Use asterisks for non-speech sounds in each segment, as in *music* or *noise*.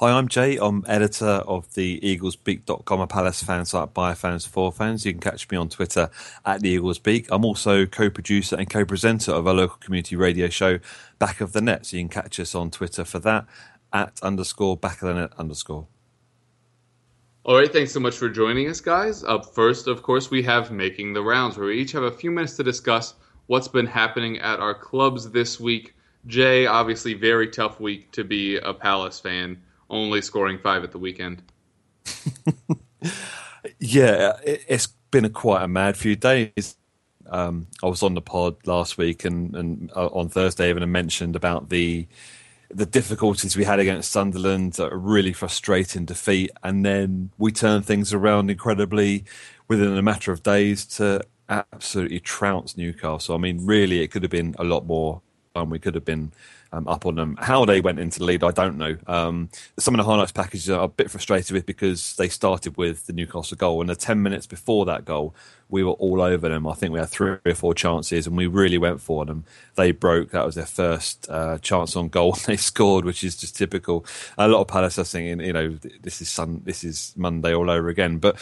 Hi, I'm Jay. I'm editor of the EaglesBeak.com, a Palace fan site by fans for fans. You can catch me on Twitter at the Eagles Beak. I'm also co-producer and co-presenter of our local community radio show, Back of the Net. So you can catch us on Twitter for that at underscore back of the net underscore. All right, thanks so much for joining us, guys. Up first, of course, we have Making the Rounds, where we each have a few minutes to discuss what's been happening at our clubs this week. Jay, obviously, very tough week to be a Palace fan, only scoring five at the weekend. *laughs* yeah, it's been a quite a mad few days. Um, I was on the pod last week and, and uh, on Thursday even I mentioned about the the difficulties we had against Sunderland, a really frustrating defeat, and then we turned things around incredibly within a matter of days to absolutely trounce Newcastle. I mean, really, it could have been a lot more. Um, we could have been um, up on them. How they went into the lead, I don't know. Um, some of the highlights packages are a bit frustrated with because they started with the Newcastle goal, and the 10 minutes before that goal, we were all over them. I think we had three or four chances, and we really went for them. They broke. That was their first uh, chance on goal. *laughs* They scored, which is just typical. A lot of Palace are thinking, you know, this is sun, this is Monday all over again. But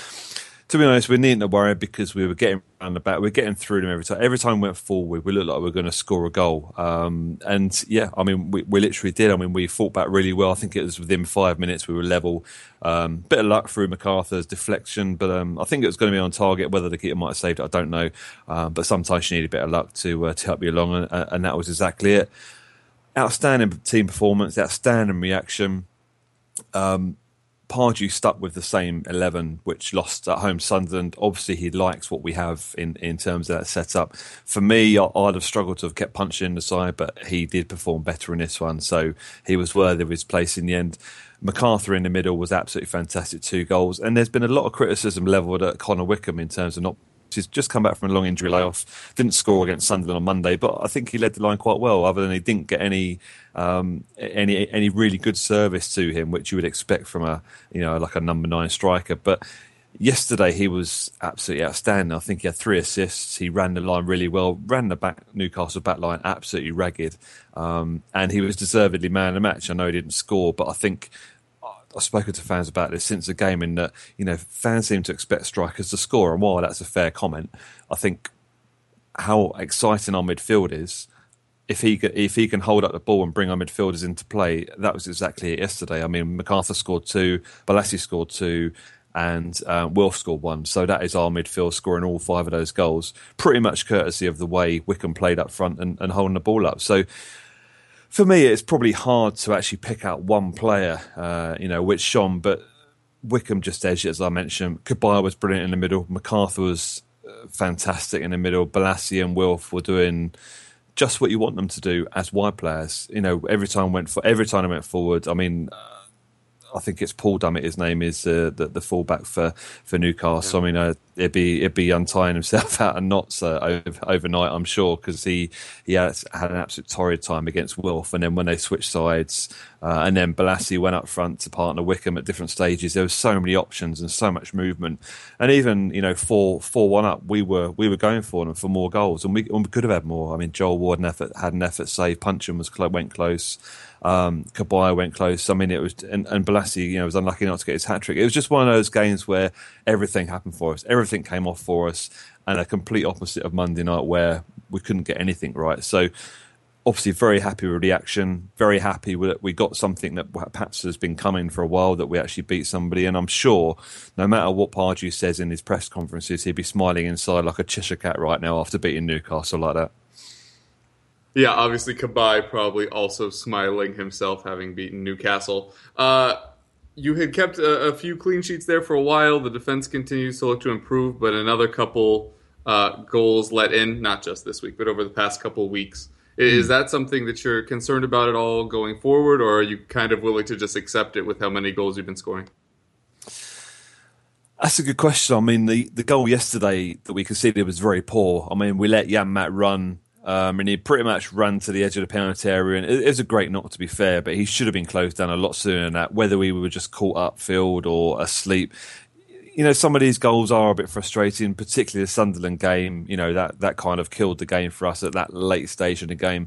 to be honest, we needn't to worry because we were getting around the back. We are getting through them every time. Every time we went forward, we looked like we were going to score a goal. Um, and yeah, I mean, we, we, literally did. I mean, we fought back really well. I think it was within five minutes we were level. Um, bit of luck through McArthur's deflection, but um, I think it was going to be on target. Whether the keeper might have saved it, I don't know. Um, but sometimes you need a bit of luck to uh, to help you along, and, and that was exactly it. Outstanding team performance, outstanding reaction. Um, Pardew stuck with the same 11, which lost at home Sunderland. Obviously, he likes what we have in, in terms of that setup. For me, I'd have struggled to have kept Puncheon in the side, but he did perform better in this one, so he was worthy of his place in the end. McArthur in the middle was absolutely fantastic, two goals. And there's been a lot of criticism levelled at Connor Wickham in terms of not He's just come back from a long injury layoff. Didn't score against Sunderland on Monday, but I think he led the line quite well. Other than he didn't get any um, any any really good service to him, which you would expect from a you know like a number nine striker. But yesterday he was absolutely outstanding. I think he had three assists. He ran the line really well. Ran the back Newcastle back line absolutely ragged, um, and he was deservedly man of the match. I know he didn't score, but I think I've spoken to fans about this since the game, in that you know fans seem to expect strikers to score, and while that's a fair comment, I think how exciting our midfield is. If he if he can hold up the ball and bring our midfielders into play, that was exactly it yesterday. I mean, McArthur scored two, Bolasie scored two, and uh, Wilf scored one. So that is our midfield scoring all five of those goals, pretty much courtesy of the way Wickham played up front and, and holding the ball up. So for me, it's probably hard to actually pick out one player, uh, you know, which shone, but Wickham just edged as I mentioned. Cabaye was brilliant in the middle. McArthur was uh, fantastic in the middle. Bolasie and Wilf were doing just what you want them to do as wide players. You know, every time went for every time I went forward. I mean, I think it's Paul Dummett. His name is uh, the the fullback for for Newcastle. Yeah. I mean, uh, it'd be it'd be untying himself *laughs* out and knots uh, over, overnight, I'm sure, because he he had, had an absolute torrid time against Wilf, and then when they switched sides, uh, and then Bolasie went up front to partner Wickham at different stages. There was so many options and so much movement, and even you know four four one up, we were we were going for them for more goals, and we, and we could have had more. I mean, Joel Ward effort, had an effort save, Puncheon was went close. Um, Cabaye went close. I mean, it was and, and Bolasie, you know, was unlucky not to get his hat trick. It was just one of those games where everything happened for us. Everything came off for us, and a complete opposite of Monday night where we couldn't get anything right. So obviously very happy with the action. Very happy that we got something that perhaps has been coming for a while. That we actually beat somebody, and I'm sure no matter what Pardew says in his press conferences, he'd be smiling inside like a Cheshire cat right now after beating Newcastle like that. Yeah, obviously Cabaye probably also smiling himself having beaten Newcastle. Uh, you had kept a, a, few clean sheets there for a while. The defense continues to look to improve, but another couple uh, goals let in, not just this week, but over the past couple weeks. Is hmm. that something that you're concerned about at all going forward, or are you kind of willing to just accept it with how many goals you've been scoring? That's a good question. I mean, the, the goal yesterday that we conceded was very poor. I mean, we let Janmaat run Um, and he pretty much ran to the edge of the penalty area. And it, was a great knock, to be fair, but he should have been closed down a lot sooner than that. Whether we were just caught up field or asleep, you know, some of these goals are a bit frustrating, particularly the Sunderland game. You know, that, that kind of killed the game for us at that late stage in the game.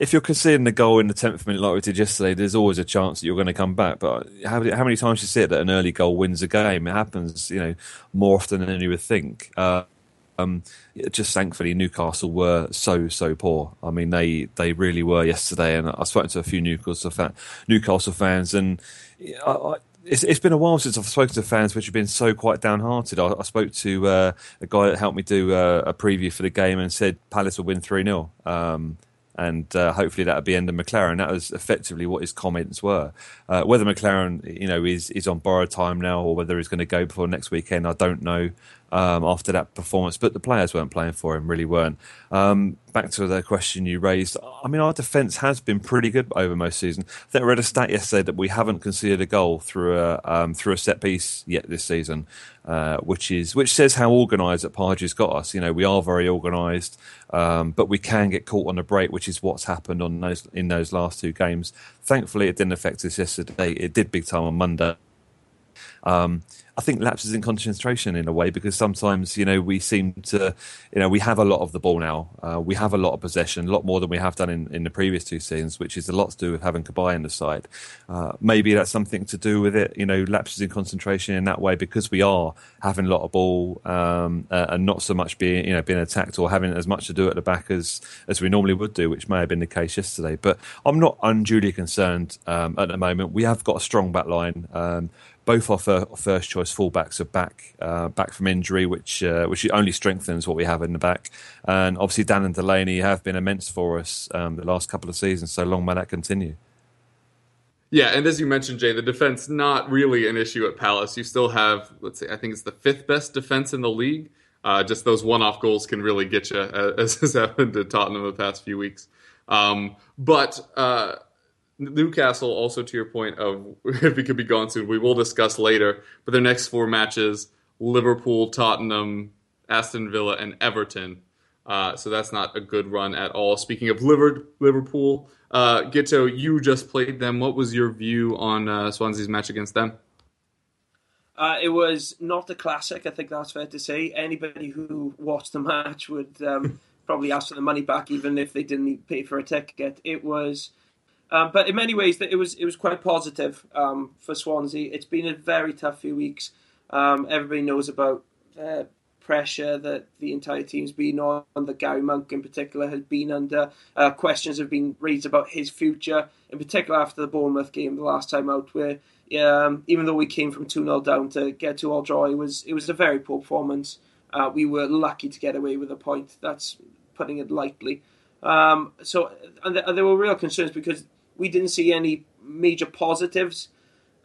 If you're conceding a goal in the 10th minute like we did yesterday, there's always a chance that you're going to come back. But how, how many times you see it that an early goal wins a game? It happens, you know, more often than you would think. Uh, um, just thankfully, Newcastle were so so poor. I mean, they they really were yesterday, and I spoke to a few Newcastle fan, Newcastle fans, and I, it's, it's been a while since I've spoken to fans which have been so quite downhearted. I, I spoke to uh, a guy that helped me do uh, a preview for the game and said Palace will win three 0 um, and uh, hopefully that'll be end of McClaren. That was effectively what his comments were. Uh, whether McClaren, you know, is is on borrowed time now, or whether he's going to go before next weekend, I don't know um, after that performance. But the players weren't playing for him, really weren't. Um, back to the question you raised, I mean, our defence has been pretty good over most season. I think I read a stat yesterday that we haven't conceded a goal through a um, through a set piece yet this season, uh, which is which says how organised that Pardew's got us. You know, we are very organised, um, but we can get caught on a break, which is what's happened on those in those last two games. Thankfully, it didn't affect us yesterday. It did big time on Monday. Um, I think lapses in concentration in a way because sometimes you know we seem to you know we have a lot of the ball now. Uh, we have a lot of possession, a lot more than we have done in, in the previous two seasons, which is a lot to do with having Cabaye in the side. Uh, maybe that's something to do with it. You know, lapses in concentration in that way because we are having a lot of ball um, uh, and not so much being you know being attacked or having as much to do at the back as as we normally would do, which may have been the case yesterday. But I'm not unduly concerned um, at the moment. We have got a strong back line. Um, both our fir- first choice fullbacks are back uh, back from injury, which uh, which only strengthens what we have in the back. And obviously, Dan and Delaney have been immense for us um, the last couple of seasons. So long may that continue. Yeah, and as you mentioned, Jay, the defense not really an issue at Palace. You still have, let's say, I think it's the fifth best defense in the league. Uh, just those one-off goals can really get you, *laughs* as has happened to Tottenham the past few weeks. Um, but uh, Newcastle, also to your point of *laughs* if he could be gone soon, we will discuss later. But their next four matches: Liverpool, Tottenham, Aston Villa, and Everton. Uh, so that's not a good run at all. Speaking of Liverpool, uh, Guto, you just played them. What was your view on uh, Swansea's match against them? Uh, it was not a classic. I think that's fair to say. Anybody who watched the match would um, *laughs* probably ask for the money back, even if they didn't pay for a ticket. It was um, but in many ways, it was it was quite positive um, for Swansea. It's been a very tough few weeks. Um, everybody knows about the pressure that the entire team's been on. That Gary Monk, in particular, has been under. Uh, questions have been raised about his future, in particular after the Bournemouth game the last time out, where um, even though we came from two 0 down to get to all draw, it was it was a very poor performance. Uh, we were lucky to get away with a point. That's putting it lightly. Um, so and, there were real concerns because we didn't see any major positives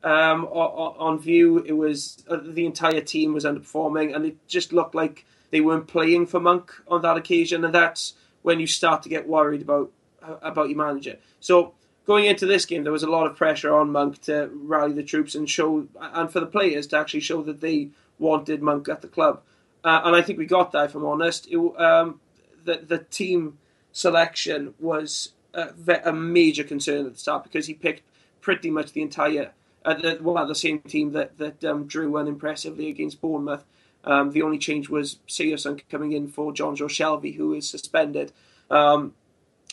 um, on, view. It was uh, the entire team was underperforming, and it just looked like they weren't playing for Monk on that occasion, and that's when you start to get worried about uh, about your manager. So going into this game, there was a lot of pressure on Monk to rally the troops and show, and for the players to actually show that they wanted Monk at the club. Uh, and I think we got that. If I'm honest, it, um, the the team selection was a, a major concern at the start because he picked pretty much the entire uh, the, well the same team that that um, drew unimpressively against Bournemouth. Um, the only change was Searson coming in for Jonjo Shelvey, who is suspended. Um,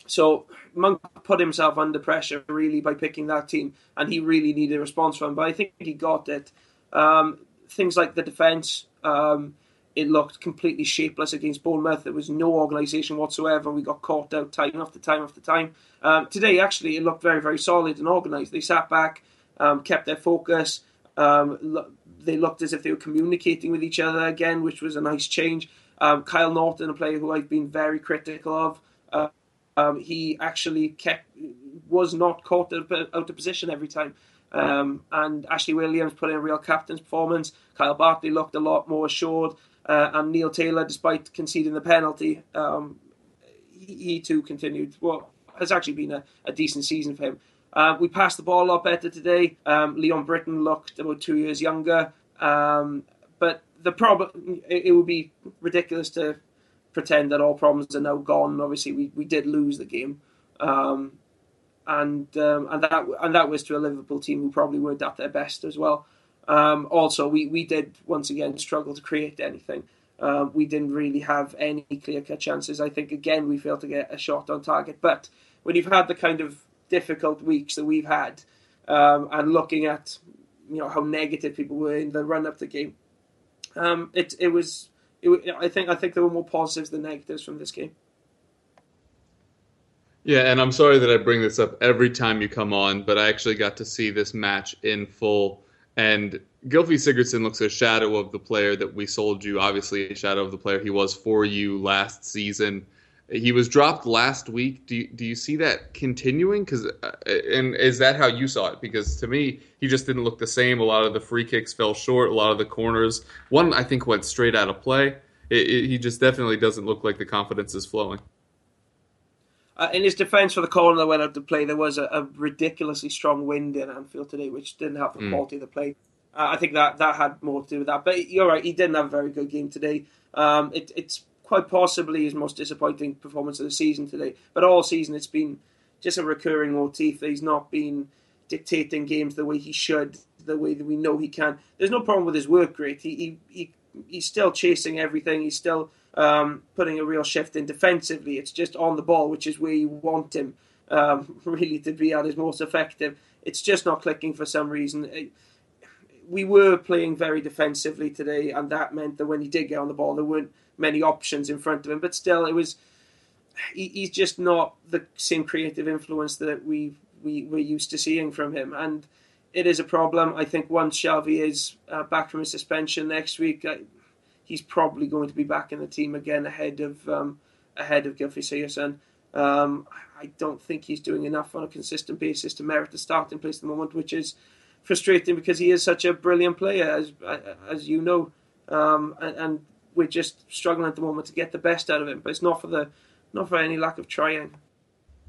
so Monk put himself under pressure really by picking that team, and he really needed a response from him. But I think he got it. Um, things like the defence, um, it looked completely shapeless against Bournemouth. There was no organisation whatsoever. We got caught out time after time after time. Um, today, actually, it looked very, very solid and organised. They sat back, um, kept their focus. Um, lo- they looked as if they were communicating with each other again, which was a nice change. Um, Kyle Naughton, a player who I've been very critical of, uh, um, he actually kept was not caught out of position every time. Um, and Ashley Williams put in a real captain's performance. Kyle Bartley looked a lot more assured. Uh, and Neil Taylor, despite conceding the penalty, um, he, he, too continued what has actually been a, a decent season for him. Uh, we passed the ball a lot better today. Um, Leon Britton looked about two years younger. Um, but the problem, it, it, would be ridiculous to pretend that all problems are now gone. Obviously, we, we did lose the game, um, and um, and that and that was to a Liverpool team who probably weren't at their best as well. Um, also, we, we did once again struggle to create anything. Um, we didn't really have any clear cut chances. I think again we failed to get a shot on target. But when you've had the kind of difficult weeks that we've had, um, and looking at you know how negative people were in the run up to the game, um, it it was. It, I think I think there were more positives than negatives from this game. Yeah, and I'm sorry that I bring this up every time you come on, but I actually got to see this match in full and Gylfi Sigurdsson looks a shadow of the player that we sold you, obviously a shadow of the player he was for you last season. He was dropped last week. Do you, do you see that continuing? Because uh, and is that how you saw it? Because to me, he just didn't look the same. A lot of the free kicks fell short. A lot of the corners, one I think went straight out of play. It, it, he just definitely doesn't look like the confidence is flowing. Uh, in his defence for the corner that went out to play, there was a, a, ridiculously strong wind in Anfield today, which didn't have the mm. quality of the play. Uh, I think that that had more to do with that. But you're right, he didn't have a very good game today. Um, it, it's quite possibly his most disappointing performance of the season today. But all season, it's been just a recurring motif that he's not been dictating games the way he should, the way that we know he can. There's no problem with his work rate. He, he, he he's still chasing everything. He's still um, putting a real shift in defensively. It's just on the ball, which is where you want him um, *laughs* really to be at his most effective. It's just not clicking for some reason. We were playing very defensively today, and that meant that when he did get on the ball, there weren't many options in front of him. But still, it was he's just not the same creative influence that we we we're used to seeing from him, and it is a problem. I think once Shelvey is uh, back from his suspension next week, he's probably going to be back in the team again ahead of um, ahead of Gylfi Sigurdsson. Um, I don't think he's doing enough on a consistent basis to merit the starting place at the moment, which is frustrating because he is such a brilliant player, as as you know, um, and, and, we're just struggling at the moment to get the best out of him. But it's not for the not for any lack of trying.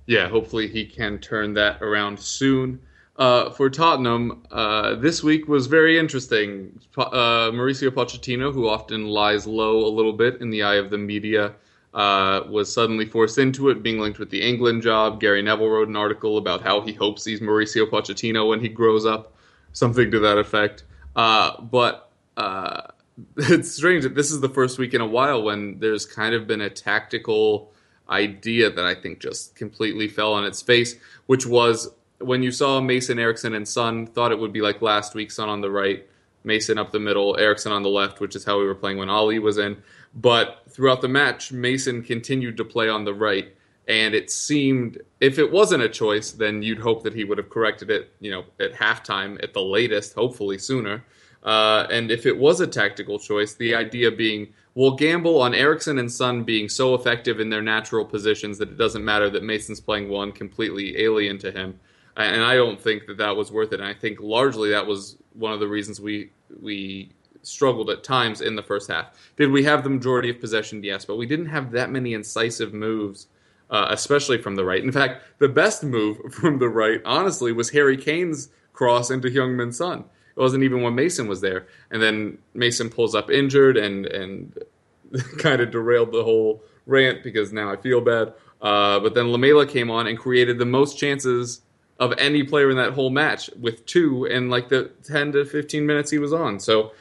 Yeah, hopefully he can turn that around soon. Uh, for Tottenham, uh, this week was very interesting. Uh, Mauricio Pochettino, who often lies low a little bit in the eye of the media, uh, was suddenly forced into it, being linked with the England job. Gary Neville wrote an article about how he hopes he's Mauricio Pochettino when he grows up, something to that effect. Uh, but uh, *laughs* it's strange that this is the first week in a while when there's kind of been a tactical idea that I think just completely fell on its face, which was when you saw Mason, Eriksen, and Son, thought it would be like last week, Son on the right, Mason up the middle, Eriksen on the left, which is how we were playing when Alli was in. But throughout the match, Mason continued to play on the right, and it seemed if it wasn't a choice, then you'd hope that he would have corrected it, you know, at halftime at the latest, hopefully sooner. Uh, and if it was a tactical choice, the idea being we'll gamble on Eriksen and Son being so effective in their natural positions that it doesn't matter that Mason's playing one completely alien to him and I don't think that that was worth it. And I think largely that was one of the reasons we we struggled at times in the first half. Did we have the majority of possession? Yes, but we didn't have that many incisive moves, uh, especially from the right. In fact, the best move *laughs* from the right, honestly, was Harry Kane's cross into Heung-min Son. It wasn't even when Mason was there, and then Mason pulls up injured and and *laughs* kind of derailed the whole rant because now I feel bad. Uh, but then Lamela came on and created the most chances of any player in that whole match with two in like the 10 to 15 minutes he was on. So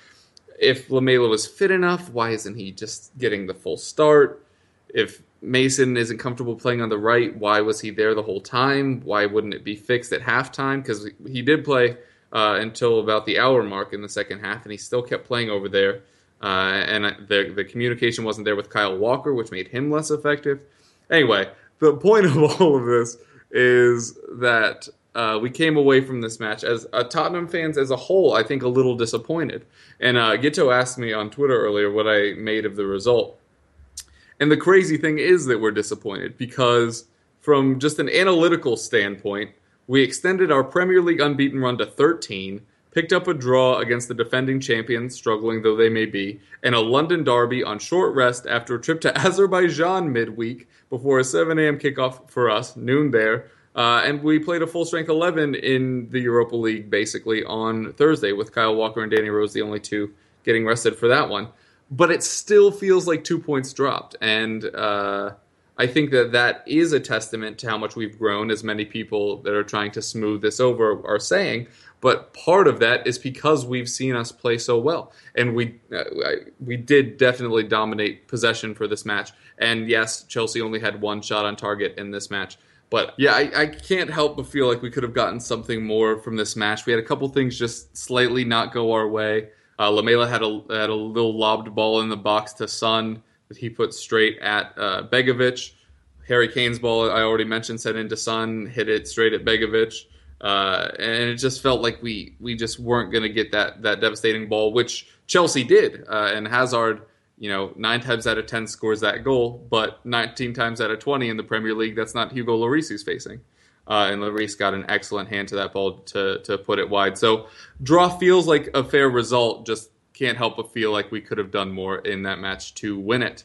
if Lamela was fit enough, why isn't he just getting the full start? If Mason isn't comfortable playing on the right, why was he there the whole time? Why wouldn't it be fixed at halftime? Because he did play uh, until about the hour mark in the second half, and he still kept playing over there. Uh, and the the communication wasn't there with Kyle Walker, which made him less effective. Anyway, the point of *laughs* all of this is that uh, we came away from this match as uh, Tottenham fans as a whole, I think, a little disappointed. And uh, Guto asked me on Twitter earlier what I made of the result. And the crazy thing is that we're disappointed because, from just an analytical standpoint, we extended our Premier League unbeaten run to 13, picked up a draw against the defending champions, struggling though they may be, and a London derby on short rest after a trip to *laughs* Azerbaijan midweek before a 7 a.m. kickoff for us, noon there. Uh, and we played a full strength 11 in the Europa League basically on Thursday with Kyle Walker and Danny Rose, the only two getting rested for that one. but it still feels like two points dropped. And uh, I think that that is a testament to how much we've grown, as many people that are trying to smooth this over are saying. But part of that is because we've seen us play so well, and we uh, we did definitely dominate possession for this match. And yes, Chelsea only had one shot on target in this match. But yeah, I, I, can't help but feel like we could have gotten something more from this match. We had a couple things just slightly not go our way. Uh, Lamela had a had a little lobbed ball in the box to Son that he put straight at uh, Begovic. Harry Kane's ball, I already mentioned, sent into Son, hit it straight at Begovic. Uh, and it just felt like we we just weren't going to get that that devastating ball, which Chelsea did. Uh, and Hazard, you know, nine times out of ten scores that goal, but 19 times out of 20 in the Premier League, that's not Hugo Lloris who's facing. Uh, and Lloris got an excellent hand to that ball to to put it wide. So draw feels like a fair result. Just can't help but feel like we could have done more in that match to win it.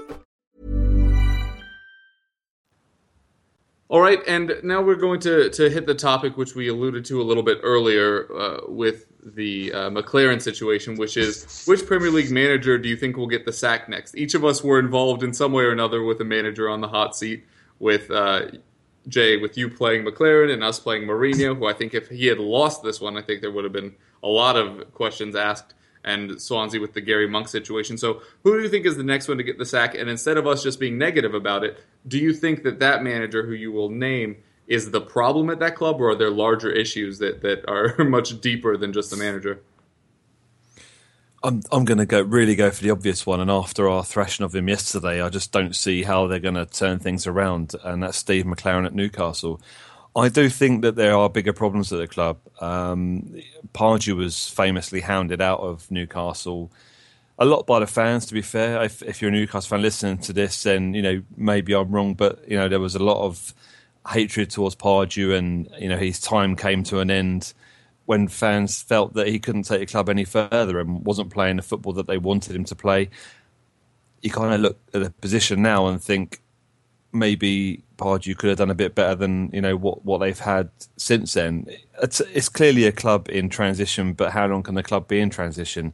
All right, and now we're going to, to hit the topic which we alluded to a little bit earlier uh, with the uh, McClaren situation, which is which Premier League manager do you think will get the sack next? Each of us were involved in some way or another with a manager on the hot seat. With uh, Jay, with you playing McClaren and us playing Mourinho, who I think if he had lost this one, I think there would have been a lot of questions asked and Swansea with the Gary Monk situation. So, who do you think is the next one to get the sack? And instead of us just being negative about it, do you think that that manager who you will name is the problem at that club, or are there larger issues that, that are *laughs* much deeper than just the manager? I'm I'm going to go really go for the obvious one, and after our thrashing of him yesterday, I just don't see how they're going to turn things around, and that's Steve McClaren at Newcastle. I do think that there are bigger problems at the club. Um, Pardew was famously hounded out of Newcastle a lot by the fans. To be fair, if, if, you're a Newcastle fan listening to this, then you know maybe I'm wrong, but you know there was a lot of hatred towards Pardew, and you know his time came to an end when fans felt that he couldn't take the club any further and wasn't playing the football that they wanted him to play. You kind of look at the position now and think maybe Pardew could have done a bit better than you know what, what they've had since then. It's, it's clearly a club in transition, but how long can the club be in transition?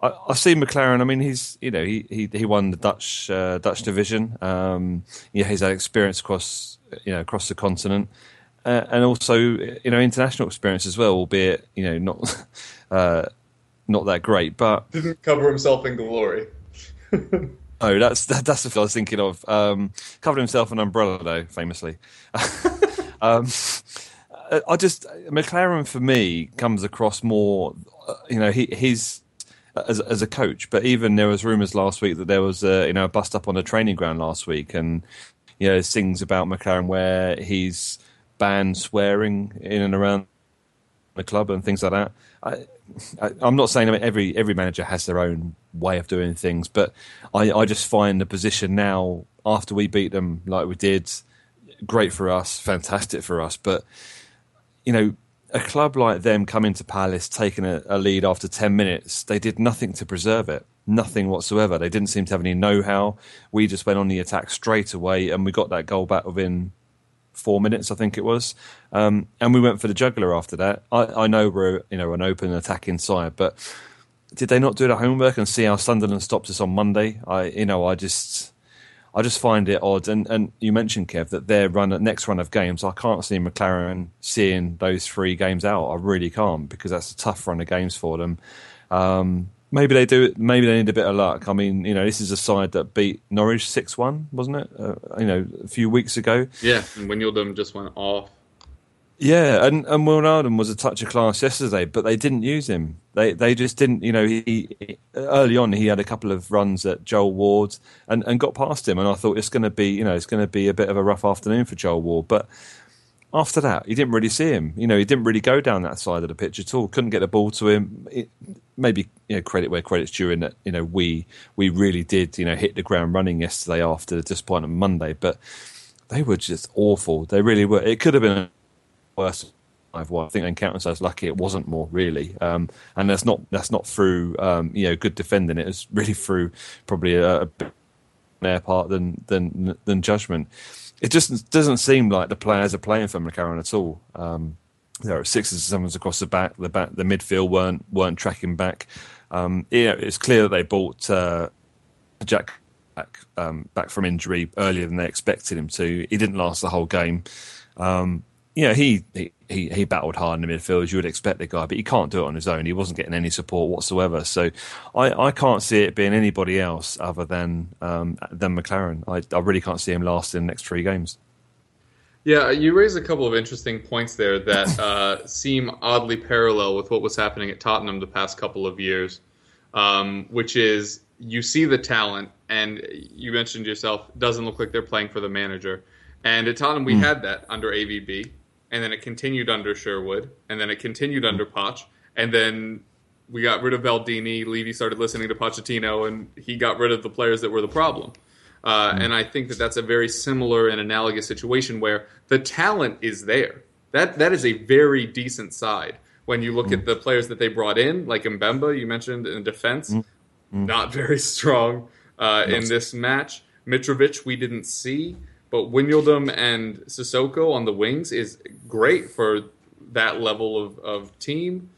I, I see McClaren. I mean, he's you know he he, he won the Dutch uh, Dutch division. Um, yeah, he's had experience across you know across the continent, uh, and also you know international experience as well, albeit you know not *laughs* uh, not that great, but *laughs* didn't cover himself in glory. *laughs* Oh, that's that, that's what I was thinking of. Um, covered himself in an umbrella, though, famously. um, I just McClaren for me comes across more. Uh, you know, he, he's as as a coach, but even there was rumours last week that there was a, you know a bust up on a training ground last week, and you know things about McClaren where he's banned swearing in and around the club and things like that. I, I, am not saying I mean, every every manager has their own way of doing things, but I, I just find the position now after we beat them like we did, great for us, fantastic for us. But you know, a club like them coming to Palace, taking a, a lead after ten minutes, they did nothing to preserve it, nothing whatsoever. They didn't seem to have any know-how. We just went on the attack straight away, and we got that goal back within four minutes, I think it was. Um, and we went for the juggler after that. I, I, know we're you know an open attacking side, but did they not do the homework and see how Sunderland stopped us on Monday? I you know I just I just find it odd. And and you mentioned Kev that their run next run of games, I can't see McClaren seeing those three games out. I really can't because that's a tough run of games for them. Um, maybe they do. Maybe they need a bit of luck. I mean, you know, this is a side that beat Norwich six one, wasn't it? Uh, you know, a few weeks ago. Yeah, and Wijnaldum just went off. Yeah, and and Wijnaldum was a touch of class yesterday, but they didn't use him. They they just didn't. You know, he, early on he had a couple of runs at Joel Ward and, and got past him, and I thought it's going to be you know it's going to be a bit of a rough afternoon for Joel Ward, but after that, you didn't really see him. You know, he didn't really go down that side of the pitch at all. Couldn't get the ball to him. It, maybe you know credit where credit's due in that you know we we really did you know hit the ground running yesterday after the disappointment Monday, but they were just awful. They really were. It could have been worse. I've won. I think Encounter was lucky it wasn't more really, um, and that's not that's not through um, you know good defending. It was really through probably a, a part than than than judgment. It just doesn't seem like the players are playing for McClaren at all. Um, there are sixes and sevens across the back. The back, the midfield weren't weren't tracking back. Um, yeah, it's clear that they bought uh, Jack back um, back from injury earlier than they expected him to. He didn't last the whole game. Um, you know, he, he he battled hard in the midfield as you would expect the guy, but he can't do it on his own. He wasn't getting any support whatsoever. So I, I can't see it being anybody else other than um, than McClaren. I, I really can't see him lasting the next three games. Yeah, you raise a couple of interesting points there that *laughs* uh, seem oddly parallel with what was happening at Tottenham the past couple of years, um, which is you see the talent, and you mentioned yourself, doesn't look like they're playing for the manager. And at Tottenham, we mm. had that under AVB, and then it continued under Sherwood, and then it continued mm. under Poch, and then we got rid of Baldini. Levy started listening to Pochettino, and he got rid of the players that were the problem. Uh, mm. And I think that that's a very similar and analogous situation where the talent is there. That that is a very decent side. When you look mm. at the players that they brought in, like Mbemba, you mentioned in defense, mm. not very *laughs* strong uh, in this match. Mitrovic, we didn't see, but Wijnaldum and Sissoko on the wings is great for that level of, of team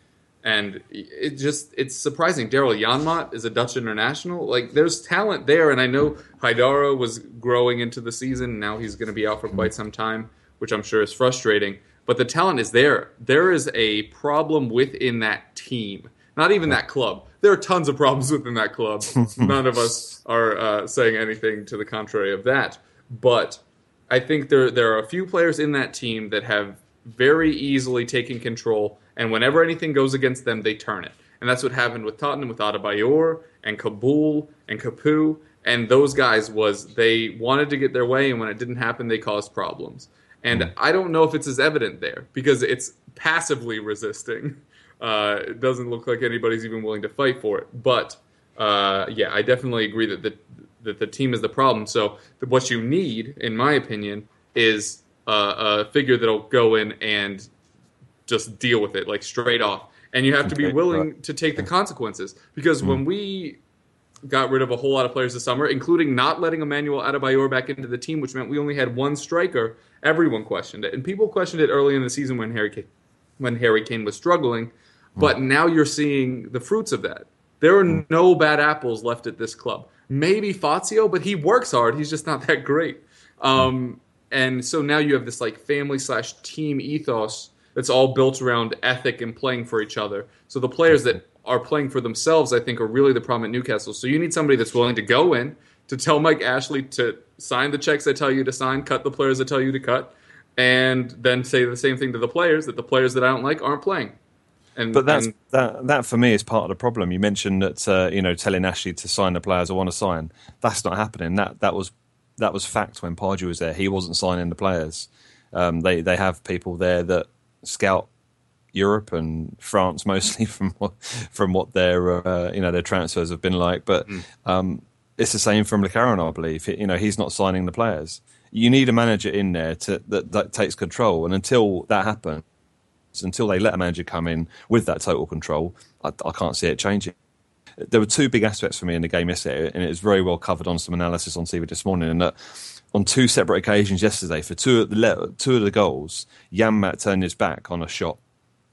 and it just it's surprising. Daryl Janmaat is a Dutch international. Like there's talent there, and I know Haidara was growing into the season. Now he's going to be out for quite some time, which I'm sure is frustrating. But the talent is there. There is a problem within that team, not even that club. There are tons of problems within that club. *laughs* None of us are uh, saying anything to the contrary of that. But I think there there are a few players in that team that have very easily taken control and whenever anything goes against them, they turn it. And that's what happened with Tottenham with Adebayor and Kaboul and Capoue. And those guys was they wanted to get their way, and when it didn't happen, they caused problems. And mm. I don't know if it's as evident there because it's passively resisting. *laughs* Uh, it doesn't look like anybody's even willing to fight for it. But uh, yeah, I definitely agree that the that the team is the problem. So what you need, in my opinion, is a, a figure that'll go in and just deal with it like straight off and you have to be willing to take the consequences because mm-hmm. when we got rid of a whole lot of players this summer, including not letting Emmanuel Adebayor back into the team, which meant we only had one striker. Everyone questioned it, and people questioned it early in the season when Harry Kane, when Harry Kane was struggling. Mm. But now you're seeing the fruits of that. There are mm. no bad apples left at this club. Maybe Fazio, but he works hard. He's just not *laughs* that great. Um, and so now you have this like family slash team ethos that's all built around ethic and playing for each other. So the players that are playing for themselves, I think, are really the problem at Newcastle. So you need somebody that's willing to go in to tell Mike Ashley to sign the checks I tell you to sign, cut the players I tell you to cut, and then say the same thing to the players that the players that I don't like aren't playing. And, but that's and, that. That for me is part of the problem. You mentioned that uh, you know telling Ashley to sign the players I want to sign. That's not happening. That that was that was fact when Pardew was there. He wasn't signing the players. Um, they they have people there that scout Europe and France *laughs* mostly from what, from what their uh, you know their transfers have been like. But mm. um, it's the same from McClaren, I believe. You know, he's not signing the players. You need a manager in there to, that, that takes control, and until that happens, until they let a manager come in with that total control, I, I can't see it changing. There were two big aspects for me in the game yesterday, and it was very well covered on some analysis on TV this morning. And that on two separate occasions yesterday for two of the two of the goals, Janmaat turned his back on a shot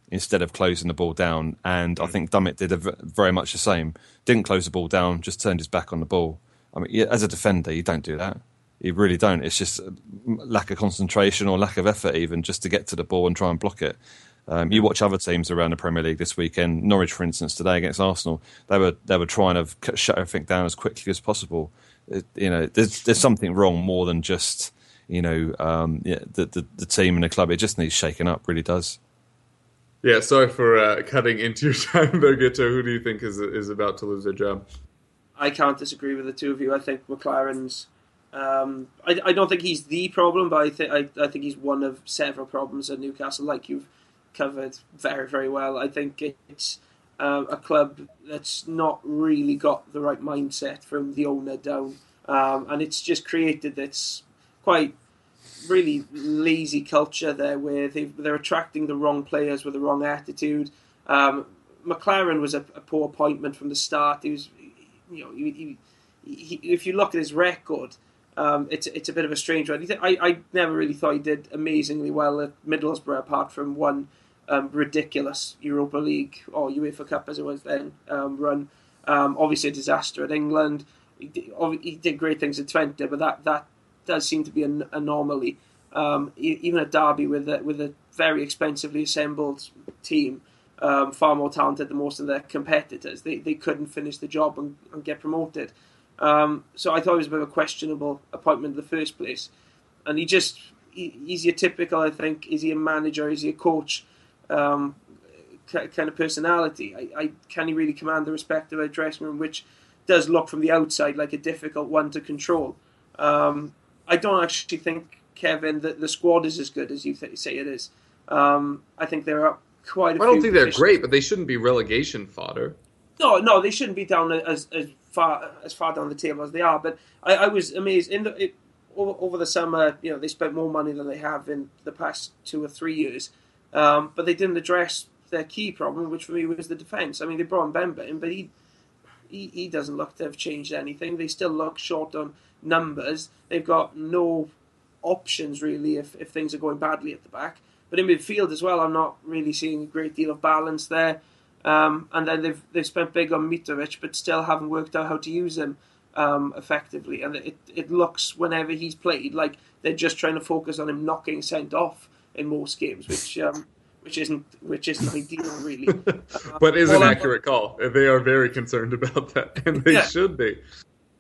instead of closing the ball down, and I mm. think Dummett did very much the same. Didn't close the ball down, just turned his back on the ball. I mean, as a defender, you don't do that. You really don't. It's just mm, lack of concentration or lack of effort, even just to get to the ball and try and block it. Um, you watch other teams around the Premier League this weekend. Norwich, for instance, today against Arsenal, they were they were trying to shut everything down as quickly as possible you know, there's there's something wrong more than just you know um, yeah, the, the, the team and the club. It just needs shaking up. Really does. Yeah, sorry for uh, cutting into your *laughs* time there, Guto. Who do you think is is about to lose their job? I can't disagree with the two of you. I think McClaren's. Um, I, I don't think he's the problem, but I think I, I think he's one of several problems at Newcastle, like you've covered very very well. I think it's uh, a club that's not really got the right mindset from the owner down, um, and it's just created this quite really lazy culture there where they they're attracting the wrong players with the wrong attitude. Um, McClaren was a, a, poor appointment from the start. He was, you know, he, he, he, if you look at his record, um, it's it's a bit of a strange one. I, I never really thought he did amazingly well at Middlesbrough, apart from one um, ridiculous Europa League or UEFA Cup as it was then um, run. Um, obviously, a disaster at England. He did, he did, great things at Twente, but that, that does seem to be an anomaly. Um, even at Derby, with a, with a very expensively assembled team, um, far more talented than most of their competitors, they, they couldn't finish the job and, and get promoted. Um, so I thought it was a bit of a questionable appointment in the first place. And he just, he, he's your typical, I think, is he a manager, is he a coach? Um, kind of personality. I, I can he really command the respect of a dressing room, which does look from the outside like a difficult one to control. Um, I don't actually think Kevin that the squad is as good as you th- say it is. Um, I think there are quite. I don't think they're great, but they shouldn't be relegation fodder. No, no, they shouldn't be down as as far as far down the table as they are. But I, I was amazed in the, it, over, over the summer. You know, they spent more money than they have in the past two or three years. Um, but they didn't address their key problem, which for me was the defence. I mean, they brought Mbemba in, but he, he, he doesn't look to have changed anything. They still look short on numbers. They've got no options really if, if things are going badly at the back. But in midfield as well, I'm not really seeing a great deal of balance there. Um, and then they've they've spent big on Mitrovic, but still haven't worked out how to use him um, effectively. And it it looks whenever he's played like they're just trying to focus on him not getting sent off in most games, which um, which isn't which isn't ideal really. *laughs* But is an accurate call. They are very concerned about that, *laughs* and they yeah. should be.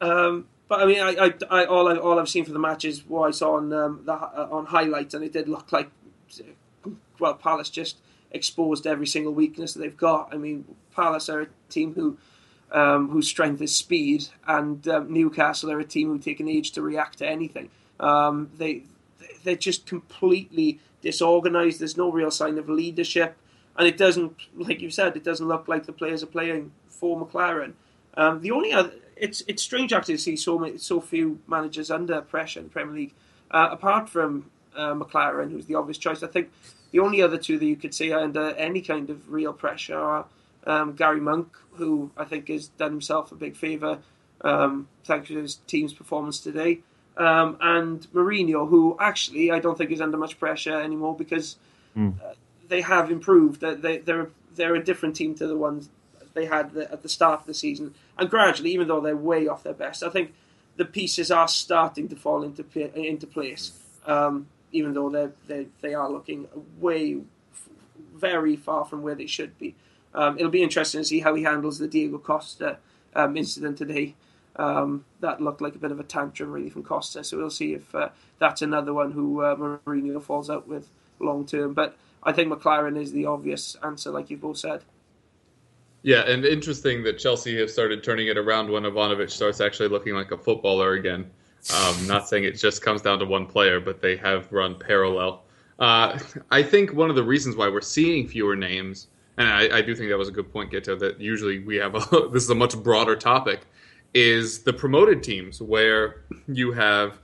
Um, but I mean, I, I, I, all I, all I've seen for the match is what I saw on um, the, uh, on highlights, and it did look like well, Palace just exposed every single weakness that they've got. I mean, Palace are a team who um, whose strength is speed, and um, Newcastle are a team who take an age to react to anything. Um, they they're just completely disorganized. There's no real sign of leadership, and it doesn't, like you said, it doesn't look like the players are playing for McClaren. Um, the only other, it's it's strange actually to see so many, so few managers under pressure in the Premier League, uh, apart from uh, McClaren, who's the obvious choice. I think the only other two that you could see are under any kind of real pressure are um, Gary Monk, who I think has done himself a big favour um, thanks to his team's performance today um, and Mourinho, who actually I don't think is under much pressure anymore because mm. uh, they have improved. They, they're they're a different team to the ones they had at the start of the season, and gradually, even though they're way off their best, I think the pieces are starting to fall into into place. Um, even though they they they are looking way very far from where they should be. Um, it'll be interesting to see how he handles the Diego Costa um, incident today. Um, that looked like a bit of a tantrum really from Costa. So we'll see if uh, that's another one who uh, Mourinho falls out with long term. But I think McClaren is the obvious answer, like you've both said. Yeah, and interesting that Chelsea have started turning it around when Ivanovic starts actually looking like a footballer again. Um, not saying it just comes down to one player, but they have run parallel. Uh, I think one of the reasons why we're seeing fewer names, and I, I do think that was a good point, Guto, that usually we have a, *laughs* this is a much broader topic is the promoted teams where you have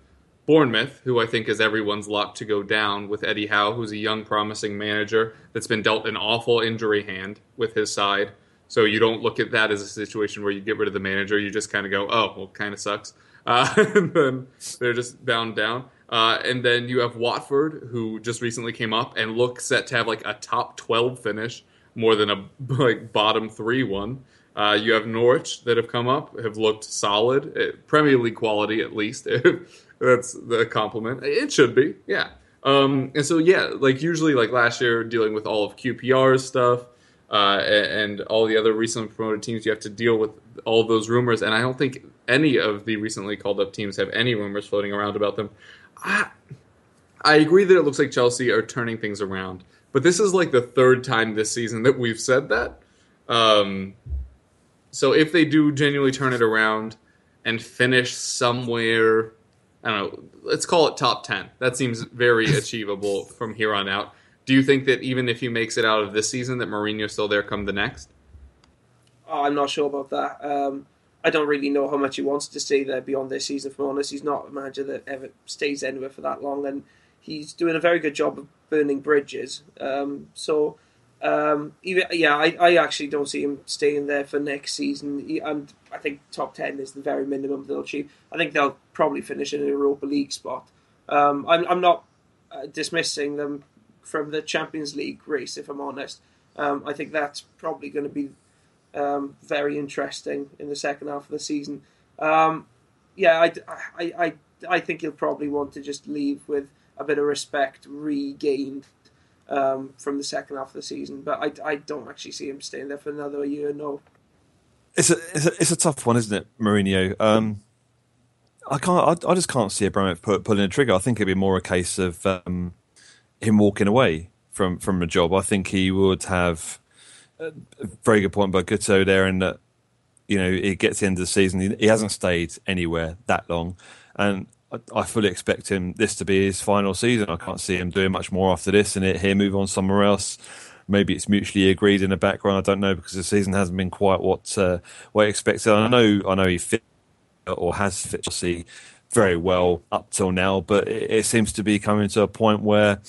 Bournemouth, who I think is everyone's luck to go down with Eddie Howe, who's a young, promising manager that's been dealt an awful injury hand with his side. So you don't look at that as a situation where you get rid of the manager. You just kind of go, oh, well, kind of sucks. *laughs* Uh, and then they're just bound down. Uh, and then you have Watford, who just recently came up and look set to have like a top 12 finish more than a *laughs* like bottom three one. Uh, you have Norwich that have come up, have looked solid, uh, Premier League quality at least. *laughs* That's the compliment. It should be, yeah. Um, and so yeah, like usually, like last year, dealing with all of QPR's stuff uh, and, all the other recently promoted teams, you have to deal with all those rumors. And I don't think any of the recently called up teams have any rumors floating around about them. I, I agree that it looks like Chelsea are turning things around, but this is like the third time this season that we've said that. Um, so if they do genuinely turn it around and finish somewhere, I don't know, let's call it top 10. That seems very *laughs* achievable from here on out. Do you think that even if he makes it out of this season, that Mourinho's still there come the next? Oh, I'm not sure about that. Um, I don't really know how much he wants to stay there beyond this season. For honest, he's not a manager that ever stays anywhere for that long, and he's doing a very good job of burning bridges. Um, so, um, even, yeah, I, I actually don't see him staying there for next season. He, and I think top ten is the very minimum they'll achieve. I think they'll probably finish in a Europa League spot. Um, I'm, I'm not uh, dismissing them from the Champions League race, if I'm honest. Um, I think that's probably going to be um, very interesting in the second half of the season. Um, yeah, I, I, I, I think he'll probably want to just leave with a bit of respect regained um, from the second half of the season. But I, I don't actually see him staying there for another year. No. It's a, it's a, it's a tough one, isn't it, Mourinho? Um, I can't. I, I, just can't see Abramovich pulling a trigger. I think it'd be more a case of um, him walking away from from a job. I think he would have a very good point by Guto there, in that you know he gets the end of the season. He, he hasn't stayed anywhere that long, and I, fully expect him this to be his final season. I can't see him doing much more after this, and it here move on somewhere else. Maybe it's mutually agreed in the background. I don't know because the season hasn't been quite what uh, what expected. I know I know he fit or has fit Chelsea very well up till now, but it, it seems to be coming to a point where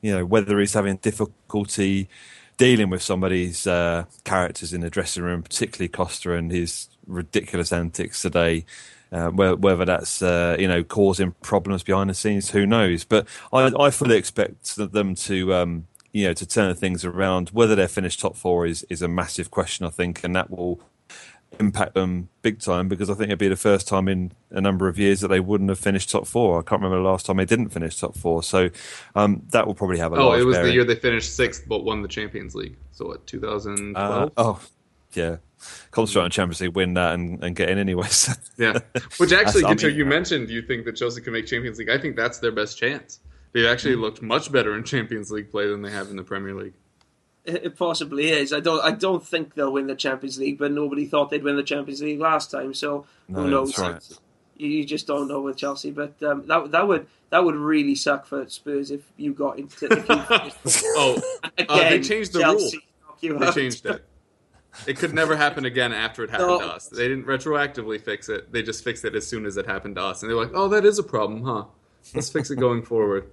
you know whether he's having difficulty dealing with somebody's uh, characters in the dressing room, particularly Costa and his ridiculous antics today. Uh, whether that's uh, you know causing problems behind the scenes, who knows? But I, I fully expect them to um, you know to turn things around. Whether they're finished top four is is a massive question, I think, and that will impact them big time because I think it'd be the first time in a number of years that they wouldn't have finished top four. I can't remember the last time they didn't finish top four. So um, that will probably have a. Oh, it was bearing. the year they finished sixth but won the Champions League. So what, 2012? Uh, oh, yeah. Concentrate on Champions League, win that, and, and get in anyway. *laughs* yeah, which actually, I mean, you mentioned you think that Chelsea can make Champions League. I think that's their best chance. They've actually mm. looked much better in Champions League play than they have in the Premier League. It possibly is. I don't. I don't think they'll win the Champions League, but nobody thought they'd win the Champions League last time. So no, who knows? Right. You, you, just don't know with Chelsea. But um, that that would that would really suck for Spurs if you got into. *laughs* If you oh, again, uh, they changed the Chelsea rule. They changed it. It could never happen again after it happened no. to us. They didn't retroactively fix it. They just fixed it as soon as it happened to us, and they're like, "Oh, that is a problem, huh? Let's fix it going forward."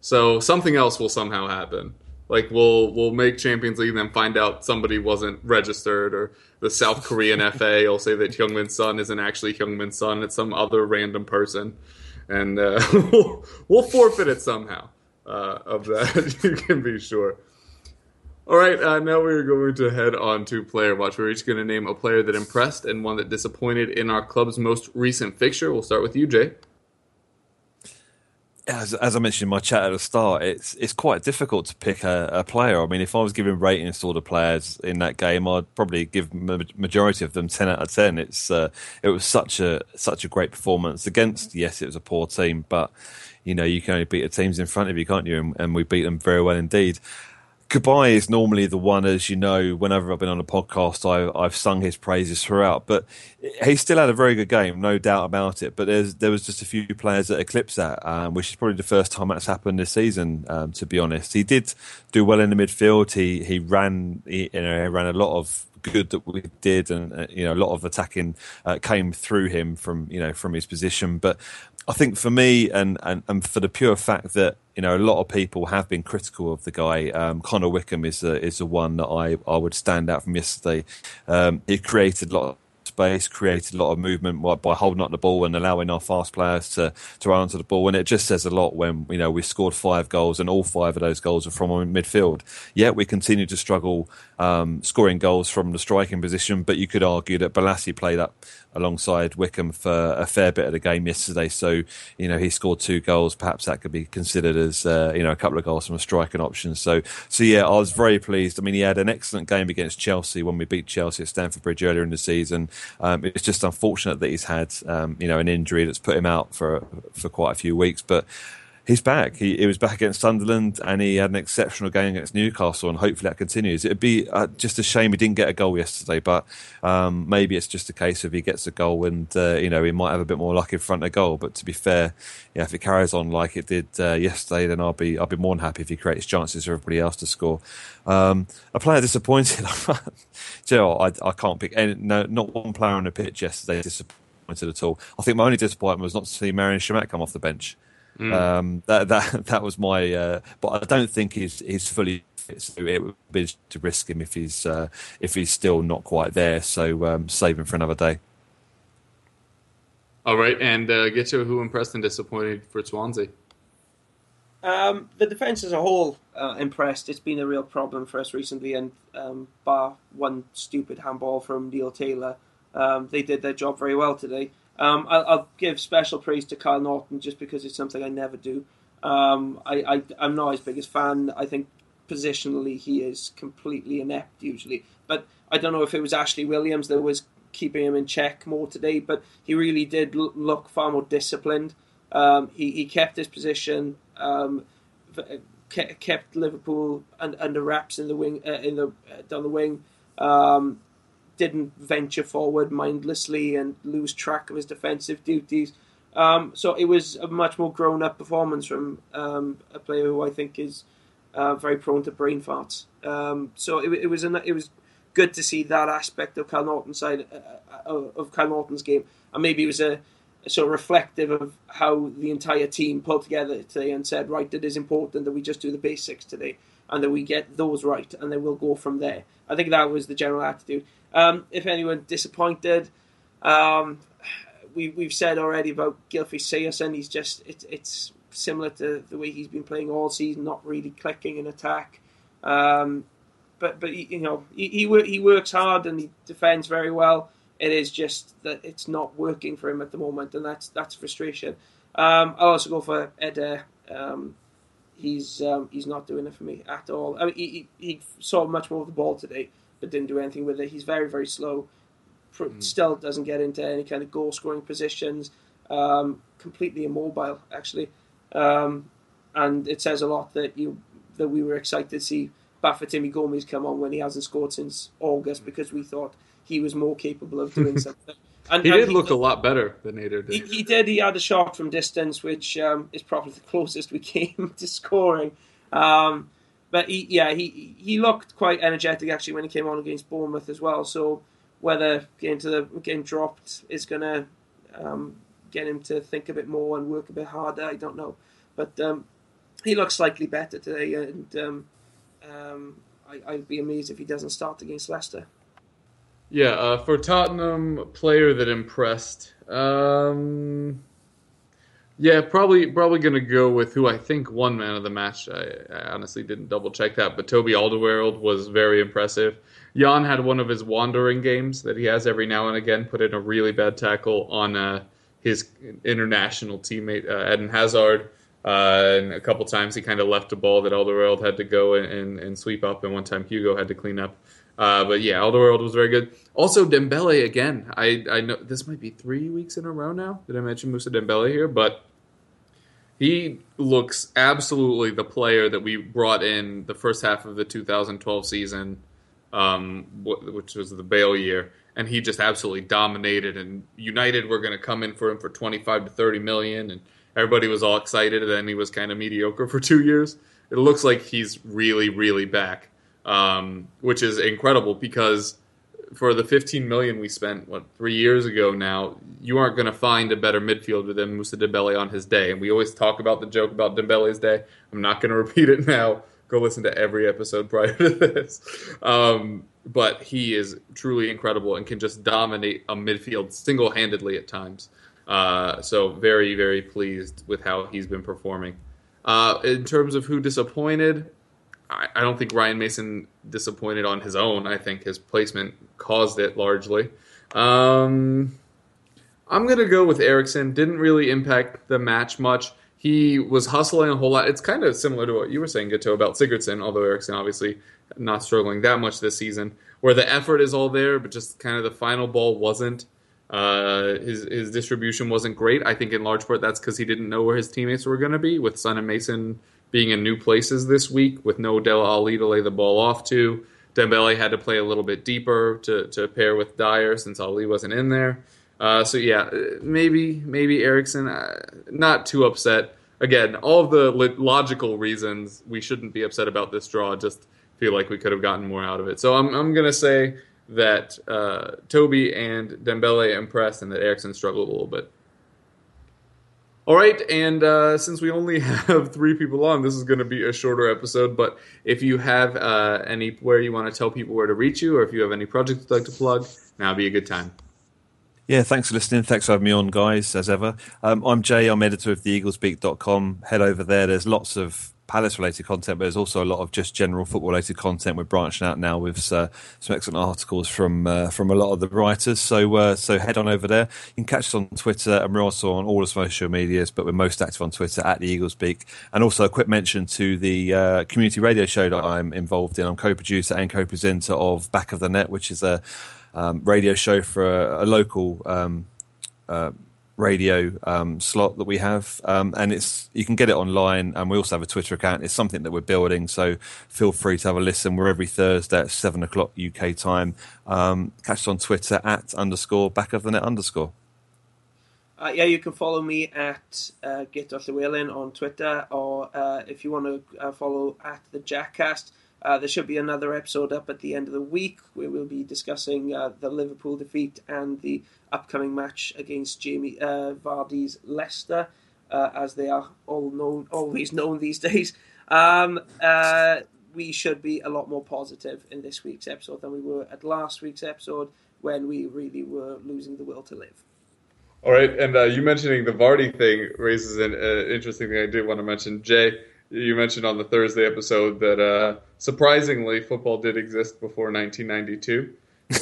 So something else will somehow happen. Like we'll we'll make Champions League and then find out somebody wasn't registered or the South Korean *laughs* FA will say that Heung-min Son isn't actually Heung-min Son, it's some other random person. And uh, *laughs* we'll, we'll forfeit it somehow uh, of that, *laughs* you can be sure. All right, uh, now we're going to head on to player watch. We're each going to name a player that impressed and one that disappointed in our club's most recent fixture. We'll start with you, Jay as, as I mentioned in my chat at the start, it's it's quite difficult to pick a, a, player. I mean, if I was giving ratings to all the players in that game, I'd probably give majority of them ten out of ten. It's uh, it was such a such a great performance against. Yes, it was a poor team, but you know you can only beat the teams in front of you, can't you? And, and we beat them very well indeed. Cabaye is normally the one, as you know, whenever I've been on a podcast, I, have sung his praises throughout. But he still had a very good game, no doubt about it. But there was just a few players that eclipsed that, um, which is probably the first time that's happened this season. Um, to be honest, he did do well in the midfield. He he ran he, you know he ran a lot of good that we did, and uh, you know a lot of attacking uh, came through him from you know from his position. But I think for me, and, and, and for the pure fact that you know a lot of people have been critical of the guy, um, Connor Wickham is a, is the one that I, I would stand out from yesterday. Um, he created a lot of space, created a lot of movement by holding up the ball and allowing our fast players to, to run onto the ball. And it just says a lot when, you know, we scored five goals and all five of those goals are from midfield. Yet we continue to struggle um, scoring goals from the striking position, but you could argue that Bolasie played up alongside Wickham for a fair bit of the game yesterday. So, you know, he scored two goals. Perhaps that could be considered as, uh, you know, a couple of goals from a striking option. So, so yeah, I was very pleased. I mean, he had an excellent game against Chelsea when we beat Chelsea at Stamford Bridge earlier in the season. Um, it's just unfortunate that he's had, um, you know, an injury that's put him out for, for quite a few weeks, but he's back. He, he was back against Sunderland, and he had an exceptional game against Newcastle, and hopefully that continues. It'd be uh, just a shame he didn't get a goal yesterday, but um, maybe it's just a case of he gets a goal, and uh, you know he might have a bit more luck in front of goal. But to be fair, yeah, if it carries on like it did uh, yesterday, then I'll be I'll be more than happy if he creates chances for everybody else to score. Um, a player disappointed. *laughs* know, I, I can't pick any, no, not one player on the pitch yesterday disappointed at all. I think my only disappointment was not to see Marouane Chamakh come off the bench. Mm. Um, that that *laughs* that was my. Uh, but I don't think he's he's fully fit, so it would be to risk him if he's uh, if he's still not quite there. So um, save him for another day. All right, and uh, get to who impressed and disappointed for Swansea. Um, the defence as a whole uh, impressed. It's been a real problem for us recently, and um, bar one stupid handball from Neil Taylor, um, they did their job very well today. Um, I'll, I'll, give special praise to Kyle Naughton just because it's something I never do. Um, I, I, am not his biggest fan. I think positionally he is completely inept usually. But I don't know if it was Ashley Williams that was keeping him in check more today, but he really did look far more disciplined. Um, he, he kept his position, um, kept Liverpool under wraps in the wing, uh, in the uh, down the wing. Um, didn't venture forward mindlessly and lose track of his defensive duties. Um, so it was a much more grown up performance from um, a player who I think is uh, very prone to brain farts. Um, so it, it, was an, it was good to see that aspect of Kyle Naughton's side uh, uh of Naughton's game, and maybe it was a, a, sort of reflective of how the entire team pulled together today and said, right, it is important that we just do the basics today and that we get those right, and then we'll go from there. I think that was the general attitude. Um, if anyone disappointed, um, we, we've said already about Gylfi Sigurdsson. He's just it's it's similar to the way he's been playing all season, not really clicking in attack. Um, but but you know he he, he works hard and he defends very well. It is just that it's not working for him at the moment, and that's that's frustration. Um, I'll also go for Eder. Um, he's um, he's not doing it for me at all. I mean, he, he, he saw much more of the ball today but didn't do anything with it. He's very, very slow. Mm. Still doesn't get into any kind of goal scoring positions. Um, completely immobile, actually. Um, and it says a lot that you that we were excited to see Bafétimbi Gomis come on when he hasn't scored since August because we thought he was more capable of doing *laughs* something. And, he and did he, look a lot better than Eder did. He, he, did. He had a shot from distance, which um, is probably the closest we came *laughs* to scoring. Um, but he, yeah, he he looked quite energetic actually when he came on against Bournemouth as well. So whether getting to the getting dropped is going to um, get him to think a bit more and work a bit harder, I don't know. But um, he looks slightly better today, and um, um I, would be amazed if he doesn't start against Leicester. Yeah, uh, for Tottenham, player that impressed. Um, yeah, probably probably going to go with who I think won man of the match. I, I honestly didn't double check that, but Toby Alderweireld was very impressive. Jan had one of his wandering games that he has every now and again, put in a really bad tackle on uh, his international teammate uh, Eden Hazard. Uh, and a couple times he kind of left a ball that Alderweireld had to go and, and, and, sweep up, and one time Hugo had to clean up. Uh, but yeah, Alderweireld was very good. Also, Dembele again. I, I know this might be three weeks in a row now. Did I mention Musa Dembele here? But he looks absolutely the player that we brought in the first half of the 2012 season, um, which was the Bale year, and he just absolutely dominated. And United were going to come in for him for 25 to 30 million, and everybody was all excited. And then he was kind of mediocre for two years. It looks like he's really, really back, um, which is incredible because for the 15 million we spent what three years ago now, you aren't going to find a better midfielder than Musa Dembele on his day. And we always talk about the joke about Dembele's day. I'm not going *laughs* to repeat it now. Go listen to every episode prior to this. Um, but he is truly incredible and can just dominate a midfield single handedly at times. Uh, so very very pleased with how he's been performing. Uh, in terms of who disappointed, I, I don't think Ryan Mason disappointed on his own. I think his placement caused it largely. Um, I'm gonna go with Eriksen. Didn't really impact the match much. He was hustling a whole lot. It's kind of similar to what you were saying, Guto, about Sigurdsson, although Eriksen obviously not struggling that much this season, where the effort is all there, but just kind of the final ball wasn't. Uh, his his distribution wasn't great. I think in large part that's because he didn't know where his teammates were going to be. With Son and Mason being in new places this week, with no Dele Alli to lay the ball off to, Dembele had to play a little bit deeper to, to pair with Dier since Alli wasn't in there. Uh, so yeah, maybe maybe Eriksen. Uh, not too upset. Again, all the logical reasons we shouldn't be upset about this draw. Just feel like we could have gotten more out of it. So I'm I'm gonna say that uh, Toby and Dembele impressed, and that Eriksen struggled a little bit. All right, and uh, since we only *laughs* have three people on, this is going to be a shorter episode. But if you have uh, any where you want to tell people where to reach you, or if you have any projects you'd like to plug, now be a good time. Yeah, thanks for listening. Thanks for having me on, guys, as ever. Um, I'm Jay. I'm editor of the theeaglesbeak.com. Head over there. There's lots of Palace related content, but there's also a lot of just general football related content. We're branching out now with uh, some excellent articles from uh, from a lot of the writers. So uh, so head on over there. You can catch us on Twitter, and we're also on all the social medias, but we're most active on Twitter at the Eagles Beak. And also a quick mention to the uh, community radio show that I'm involved in. I'm co-producer and co-presenter of Back of the Net, which is a um, radio show for a, a local. Um, uh, radio um, slot that we have, um, and it's you can get it online. And we also have a Twitter account. It's something that we're building, so feel free to have a listen. We're every Thursday at seven o'clock UK time. Um, catch us on Twitter at underscore back of the net underscore. Uh, yeah, you can follow me at uh, Guto Llewelyn on Twitter, or uh, if you want to uh, follow at the Jackcast. Uh, there should be another episode up at the end of the week where we'll be discussing uh, the Liverpool defeat and the upcoming match against Jamie uh, Vardy's Leicester, uh, as they are all known, always known these *laughs* days. Um, uh, we should be a lot more positive in this week's episode than we were at last week's episode when we really were losing the will to live. All right, and uh, you mentioning the Vardy thing raises an interesting thing I did want to mention. Jay, you mentioned on the Thursday episode that uh, surprisingly football did exist before 1992.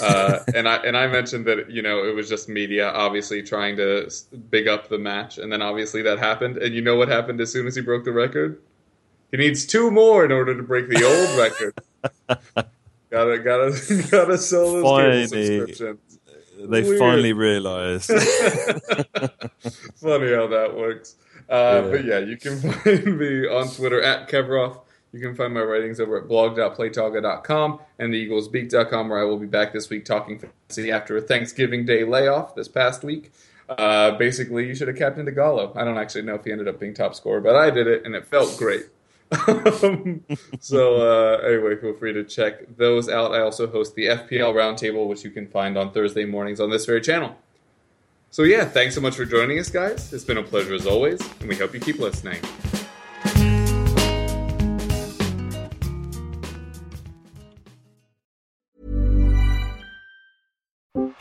Uh, *laughs* and I and I mentioned that you know it was just media obviously trying to big up the match, and then obviously that happened. And you know what happened as soon as he broke the record? He needs two more in order to break the old *laughs* record. gotta gotta *laughs* gotta sell those finally, subscriptions. They Weird. finally realized. Funny how that works. Uh, yeah. But yeah, you can find me on Twitter at Kevroff. You can find my writings over at blog.playtoga.com and theeaglesbeak.com, where I will be back this week talking fantasy after a Thanksgiving Day layoff this past week. Uh, basically, you should have captained Gallo. I don't actually know if he ended up being top scorer, but I did it, and it felt great. *laughs* so uh, anyway, feel free to check those out. I also host the FPL Roundtable, which you can find on Thursday mornings on this very channel. So, yeah, thanks so much for joining us, guys. It's been a pleasure as always, and we hope you keep listening.